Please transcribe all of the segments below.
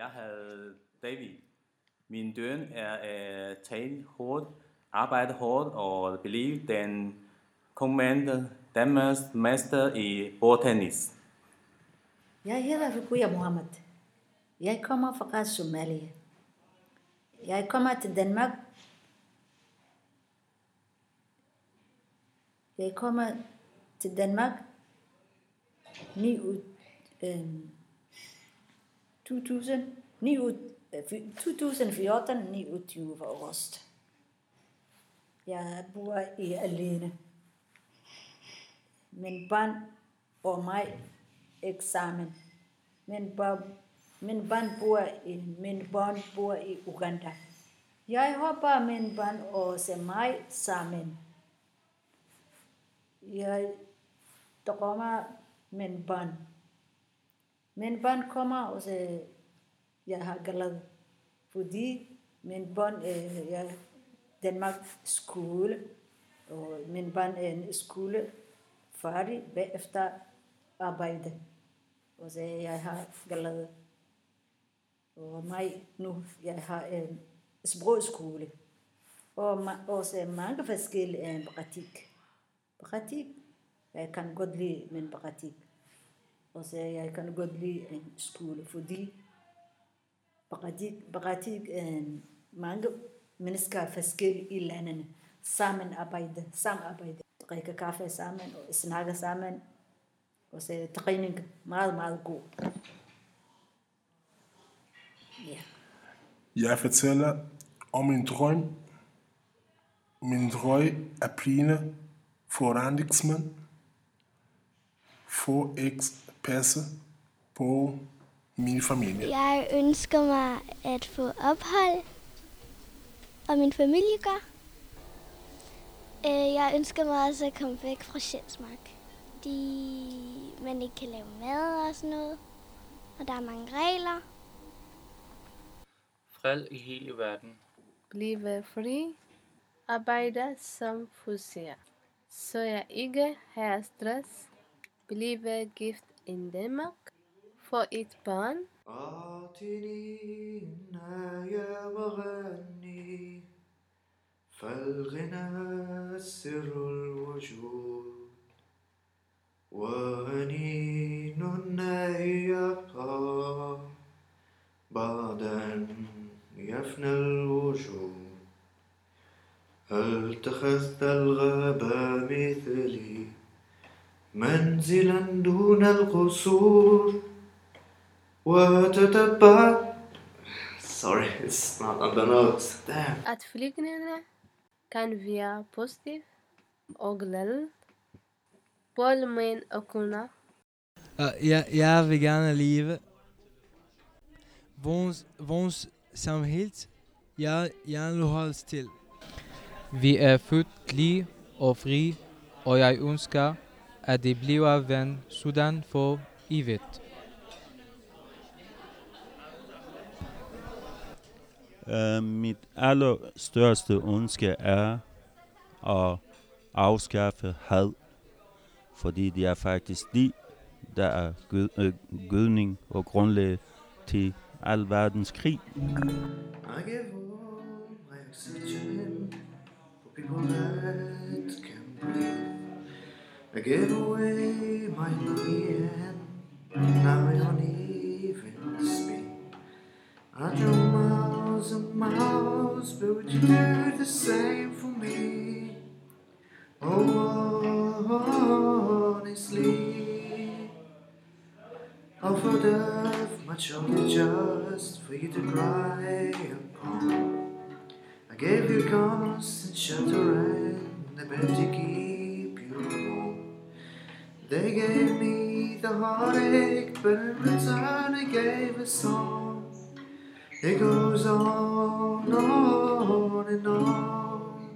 jeg havde David. Min døn er at tale hårdt, arbejde hårdt og blive den kommende Danmarks mester i bordtennis. Jeg hedder Rukuya Mohammed. Jeg kommer fra Somalia. Jeg kommer til Danmark. Jeg kommer til Danmark 9 ud, øh, 2000, 9 ud, øh, 2014, 29 august. Jeg bor i alene. Min barn og mig eksamen. Min barn, min barn bor i, min barn bor i Uganda. Jeg håber min barn og se mig sammen. Jeg drømmer min barn. Min barn kommer og siger, jeg har glad, fordi min barn er øh, jeg, Danmark skole, og min barn er en skole færdig bagefter arbejde. Og så jeg har glad. Og mig nu, jeg har en sprogskole. Og også mange forskellige øh, praktik. Praktik, jeg kan godt lide min praktik. Og så jeg kan godt lide en skole, fordi praktik, øh, mange mennesker er forskellige i landene. Sammen samarbejde. Drikke kaffe sammen og snakke sammen. Og så træning meget, meget god. Ja. Jeg fortæller om min drøm. Min drøm er blive forretningsmand. For ikke passe på min familie. Jeg ønsker mig at få ophold, og min familie gør. Øh, Jeg ønsker mig også at komme væk fra Sjælsmark. De, man ikke kan lave mad og sådan noget. Og der er mange regler. Fred i hele verden. Blive fri. Arbejde som fuser. Så jeg ikke har stress. Blive gift i Danmark. Få et barn. أعطني يا وغني فالغنى سر الوجود وأنين يبقى بعد أن يفنى الوجود هل اتخذت الغابة مثلي منزلا دون القصور وتتبع Sorry, it's not on the notes. Damn. At flygtninge kan være positiv og glad. Både mænd og kvinder. Uh, jeg, jeg vil gerne leve vores, vores samhed. Jeg, jeg vil holde til. Vi er født lige og fri, og jeg ønsker, at det bliver ven Sudan for evigt. Uh, mit allerstørste ønske er at afskaffe had, fordi det er faktisk de, der er gød, øh, gødning og grundlag til al verdens krig. People that can breathe. I give away my money and now I don't even speak. I drove miles and miles, but would you do the same for me? Oh, honestly, I offered up much only just for you to cry upon. I gave you constant shelter and the bed They gave me the heartache, but in return they gave a song. It goes on, on and on.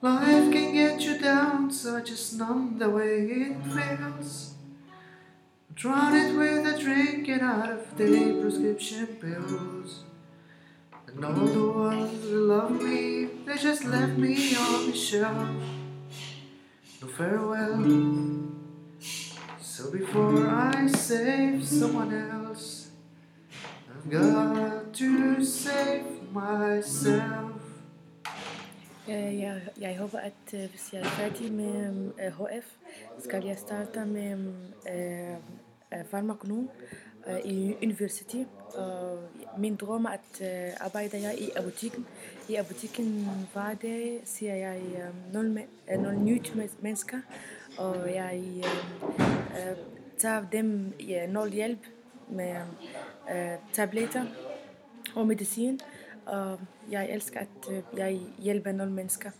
Life can get you down, so I just numb the way it feels. Drown it with a drink and out of date prescription pills. And all the ones that love me, they just left me on the shelf. So farewell. So before I save someone else, God to save myself. Uh, Jeg, jeg håber, at uh, hvis jeg er færdig med øh, HF, skal jeg starte med øh, farmakonom øh, i universitet. Min drøm er at øh, arbejde jeg i butikken. I butikken var det, siger jeg øh, øh, nyt mennesker, og jeg øh, øh, tager dem ja, nul hjælp med øh, tabletter og medicin. Og jeg elsker, at øh, jeg hjælper nogle mennesker.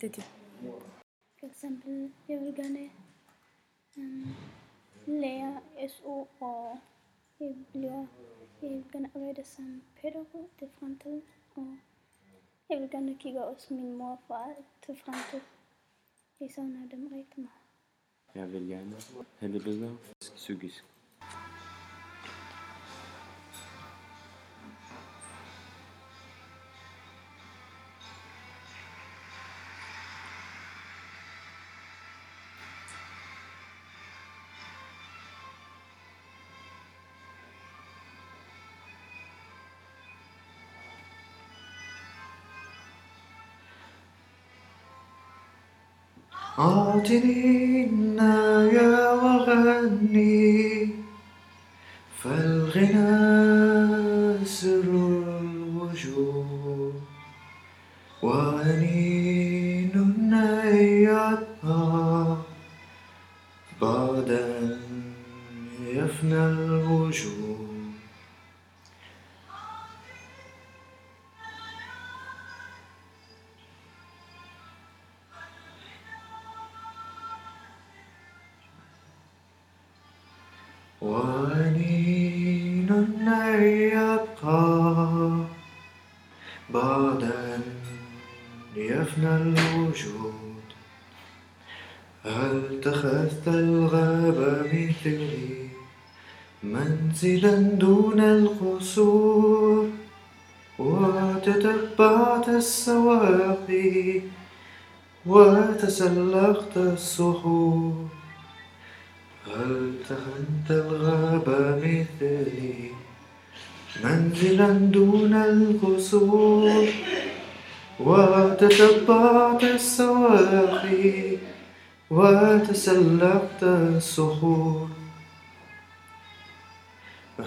Det er det. For eksempel, jeg vil gerne um, lærer SO, og jeg, bliver, jeg vil gerne arbejde som pædagog til fremtiden. Og jeg vil gerne kigge også min mor og far til fremtiden. Jeg savner dem rigtig meget. Jeg vil gerne have det bedre psykisk. أعطني النايا وغني فالغنى سر الوجود. وأنين وأنين يبقى بعد أن يفنى الوجود هل اتخذت الغاب مثلي منزلا دون القصور وتتبعت السواقي وتسلقت الصخور هل تخنت الغاب مثلي منزلا دون القصور؟ وتتبعت السواقي وتسلقت الصخور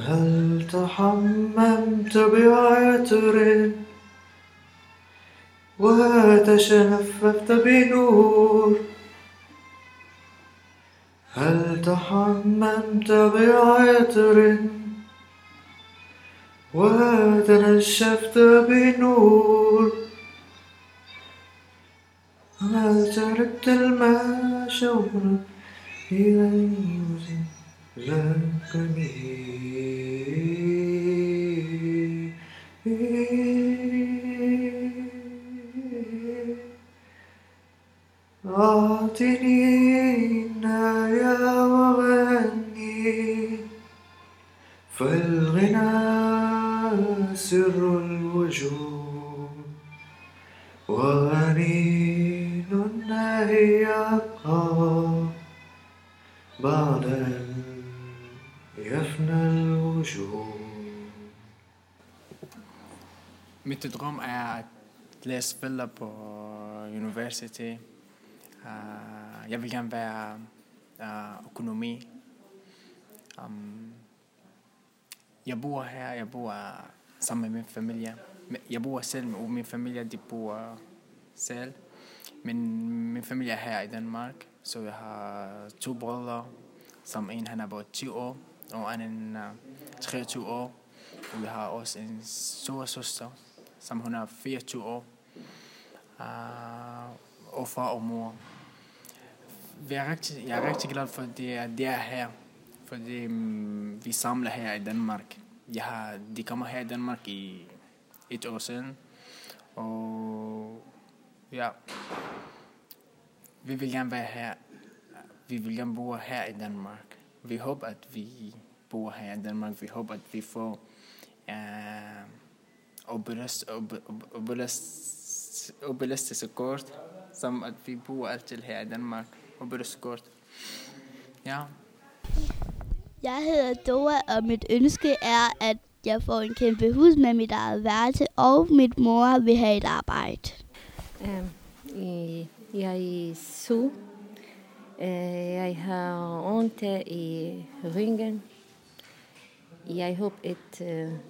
هل تحممت بعطر وتشنففت بنور؟ هل تحممت بعطر؟ وتنشفت بنور. هل تركت الماء شورا ليوز لك به بعد أن يفنى الوجود Mit drøm er at læse spiller på universitet. Uh, jeg vil gerne være uh, økonomi. Um, jeg bor her, jeg bor sammen med min familie. Jeg bor selv, og min familie de bor selv. Men min familie er her i Danmark, så jeg har to brødre, som en han er på 20 år, og en anden er 23 år. Og vi har også en stor søster, som hun er 24 år. Uh, og far og mor. Vi er rigtig, jeg er rigtig glad for, at det er, det er her. Fordi um, vi samler her i Danmark. Jeg har, de kommer her i Danmark i et år siden. Og ja, vi vil gerne være her. Vi vil gerne bo her i Danmark. Vi håber, at vi bor her i Danmark. Vi håber, at vi får uh, obelæst, obelæst, obelæstelseskort, som at vi bor altid her i Danmark. Obelæstelseskort. Ja. Jeg hedder Dora, og mit ønske er at jeg får en kæmpe hus med mit eget værelse, og mit mor vil have et arbejde. Um, i- jeg er Su. Jeg har ondt i ryggen. Jeg håber, at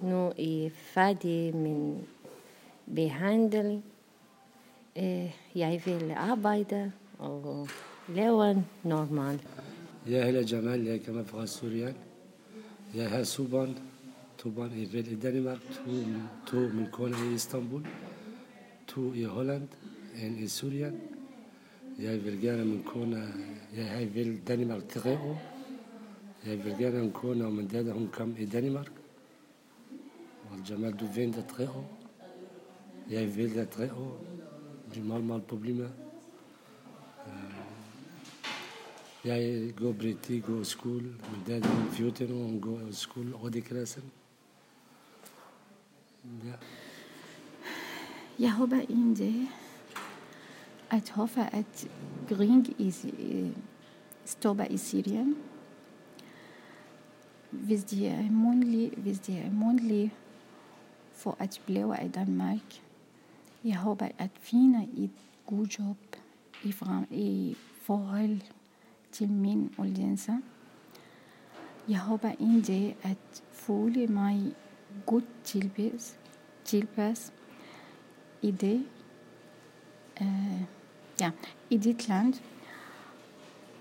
nu er færdig min behandling. Jeg vil arbejde og leve normalt. Jeg hedder Jamal, jeg kommer fra Syrien. Jeg har to børn. To børn i Danmark, to, to min kone i Istanbul, to i Holland, en i Syrien. يا بلجانا من كونا يا هاي فيل دنمارك تغيبو. يا بلجانا من كونا ومن دادا هم كم إي دنمارك. والجمال دو فين دا تغيبو. يا فيل دا تغيبو. دي مال مال بوبليما آه، يا جو بريتي جو سكول. من دادا هم فيوتنو هم جو سكول. غودي كراسن. يا هوبا إندي. At håber, at Gring i, i Syrien. Hvis de er mundtlige, hvis de er mundtlige for at blive i Danmark. Jeg håber at finde et godt job i, frem, i forhold til min uddannelse. Jeg håber en dag at føle mig godt tilpas, tilpas i det, øh, ja, i dit land.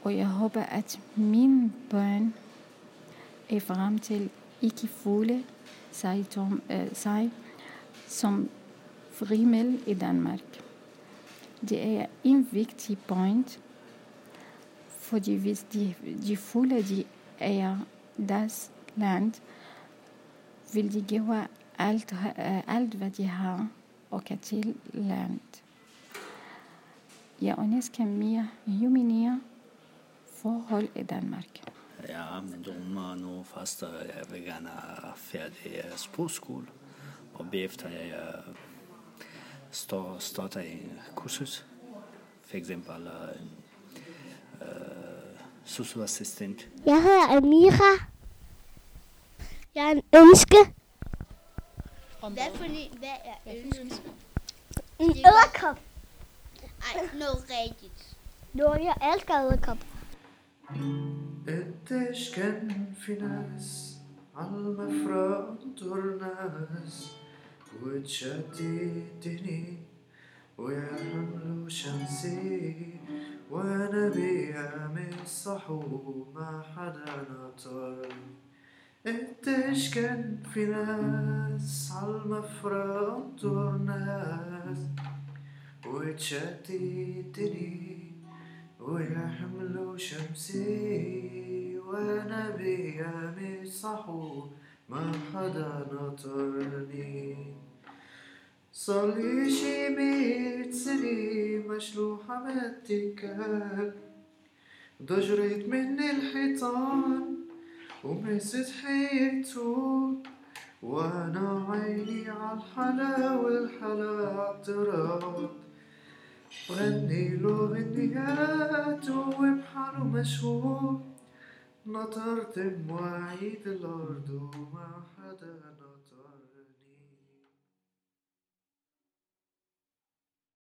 Og jeg håber, at mine børn er frem til ikke føle sig, tom, øh, sig som frimel i Danmark. Det er en vigtig point, fordi hvis de, de føler, de er deres land, vil de give alt, øh, alt hvad de har og kan til land. Jeg ønsker mere humanere forhold i Danmark. Ja, min drøm er nu først, at jeg vil gerne færdig sprogskole. Og bagefter jeg står, starter en kursus. For eksempel en uh, socioassistent. Jeg hedder Amira. Jeg er en ønske. Hvad for en, hvad er ønske? En æderkop. Norwegians. Norge elsker edderkopper. قديش كان في ناس عالمفرق ترناس وتشتتني ويحملوا شمسي وأنا بيعمل صحو ما حدا نطر قديش كان في ناس عالمفرق ترناس وتشتتني ويحملوا شمسي وأنا بيامي صحو ما حدا نطرني صار لي شي مية سنة مشلوحة من التكال ضجرت مني الحيطان ومست حيطول وأنا عيني عالحلا والحلا عالتراب بغني له غنيات وبحاله مشهور. نطرت مواعيد الأرض وما حدا